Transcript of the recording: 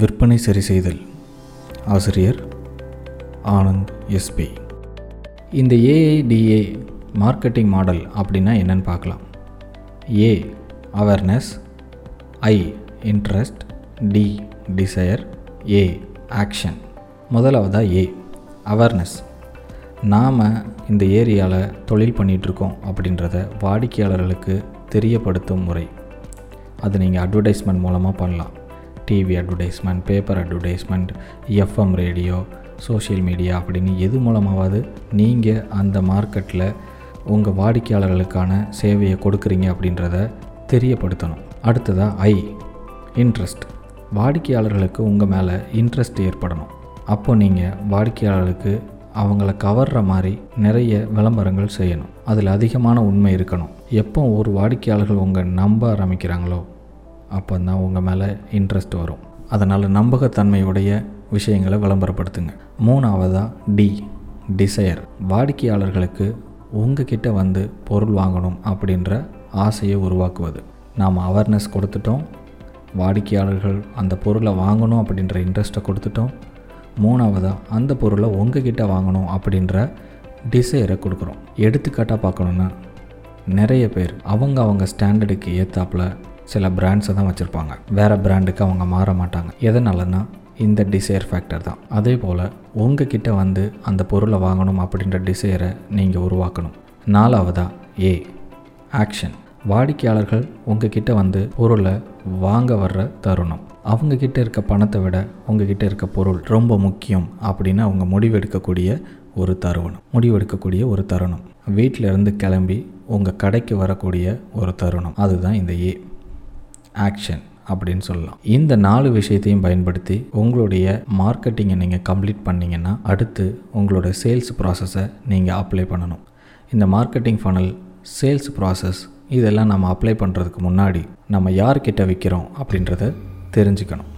விற்பனை சரி செய்தல் ஆசிரியர் ஆனந்த் எஸ்பி இந்த ஏஐடிஏ மார்க்கெட்டிங் மாடல் அப்படின்னா என்னன்னு பார்க்கலாம். A awareness I interest D desire A action முதலாவதாக ஏ அவேர்னஸ் நாம் இந்த ஏரியாவில் தொழில் பண்ணிகிட்ருக்கோம் அப்படின்றத வாடிக்கையாளர்களுக்கு தெரியப்படுத்தும் முறை. அது நீங்கள் அட்வர்டைஸ்மெண்ட் மூலமாக பண்ணலாம். TV advertisement paper advertisement FM radio social media அப்படின்னு எது மூலமாவது நீங்கள் அந்த மார்க்கெட்டில் உங்கள் வாடிக்கையாளர்களுக்கான சேவையை கொடுக்குறீங்க அப்படின்றத தெரியப்படுத்தணும். அடுத்ததாக ஐ இன்ட்ரெஸ்ட் வாடிக்கையாளர்களுக்கு உங்கள் மேலே இன்ட்ரெஸ்ட் ஏற்படணும். அப்போ நீங்கள் வாடிக்கையாளர்களுக்கு அவங்கள கவர்ற மாதிரி நிறைய விளம்பரங்கள் செய்யணும். அதில் அதிகமான உண்மை இருக்கணும். எப்போ ஒரு வாடிக்கையாளர்கள் உங்கள் நம்ப ஆரம்பிக்கிறாங்களோ அப்போ தான் உங்கள் மேலே இன்ட்ரெஸ்ட் வரும். அதனால் நம்பகத்தன்மையுடைய விஷயங்களை விளம்பரப்படுத்துங்க. மூணாவதாக டி டிசையர் வாடிக்கையாளர்களுக்கு உங்ககிட்ட வந்து பொருள் வாங்கணும் அப்படின்ற ஆசையை உருவாக்குவது. நாம் அவேர்னஸ் கொடுத்துட்டோம். வாடிக்கையாளர்கள் அந்த பொருளை வாங்கணும் அப்படின்ற இன்ட்ரெஸ்ட்டை கொடுத்துட்டோம். மூணாவதாக அந்த பொருளை உங்ககிட்ட வாங்கணும் அப்படின்ற டிசைரை கொடுக்குறோம். எடுத்துக்காட்டாக பார்க்கணுன்னா நிறைய பேர் அவங்க அவங்க ஸ்டாண்டர்டுக்கு ஏற்றாப்புல சில பிராண்ட்ஸை தான் வச்சுருப்பாங்க. வேறு பிராண்டுக்கு அவங்க மாற மாட்டாங்க. எதனாலனா இந்த டிசைர் ஃபேக்டர் தான். அதே போல் உங்ககிட்ட வந்து அந்த பொருளை வாங்கணும் அப்படின்ற டிசைரை நீங்கள் உருவாக்கணும். நாலாவதாக ஏ ஆக்ஷன் வாடிக்கையாளர்கள் உங்ககிட்ட வந்து பொருளை வாங்க வர்ற தருணம். அவங்கக்கிட்ட இருக்க பணத்தை விட உங்ககிட்ட இருக்க பொருள் ரொம்ப முக்கியம் அப்படின்னு அவங்க முடிவெடுக்கக்கூடிய ஒரு தருணம். முடிவெடுக்கக்கூடிய ஒரு தருணம். வீட்டில் இருந்து கிளம்பி உங்கள் கடைக்கு வரக்கூடிய ஒரு தருணம். அதுதான் இந்த ஏ ஆக்ஷன் அப்படின்னு சொல்லலாம். இந்த நாலு விஷயத்தையும் பயன்படுத்தி உங்களுடைய மார்க்கெட்டிங்கை நீங்கள் கம்ப்ளீட் பண்ணிங்கன்னா அடுத்து உங்களோட சேல்ஸ் ப்ராசஸை நீங்கள் அப்ளை பண்ணணும். இந்த மார்க்கெட்டிங் ஃபனல் சேல்ஸ் ப்ராசஸ் இதெல்லாம் நம்ம அப்ளை பண்ணுறதுக்கு முன்னாடி நம்ம யார்கிட்ட விற்கிறோம் அப்படின்றத தெரிஞ்சுக்கணும்.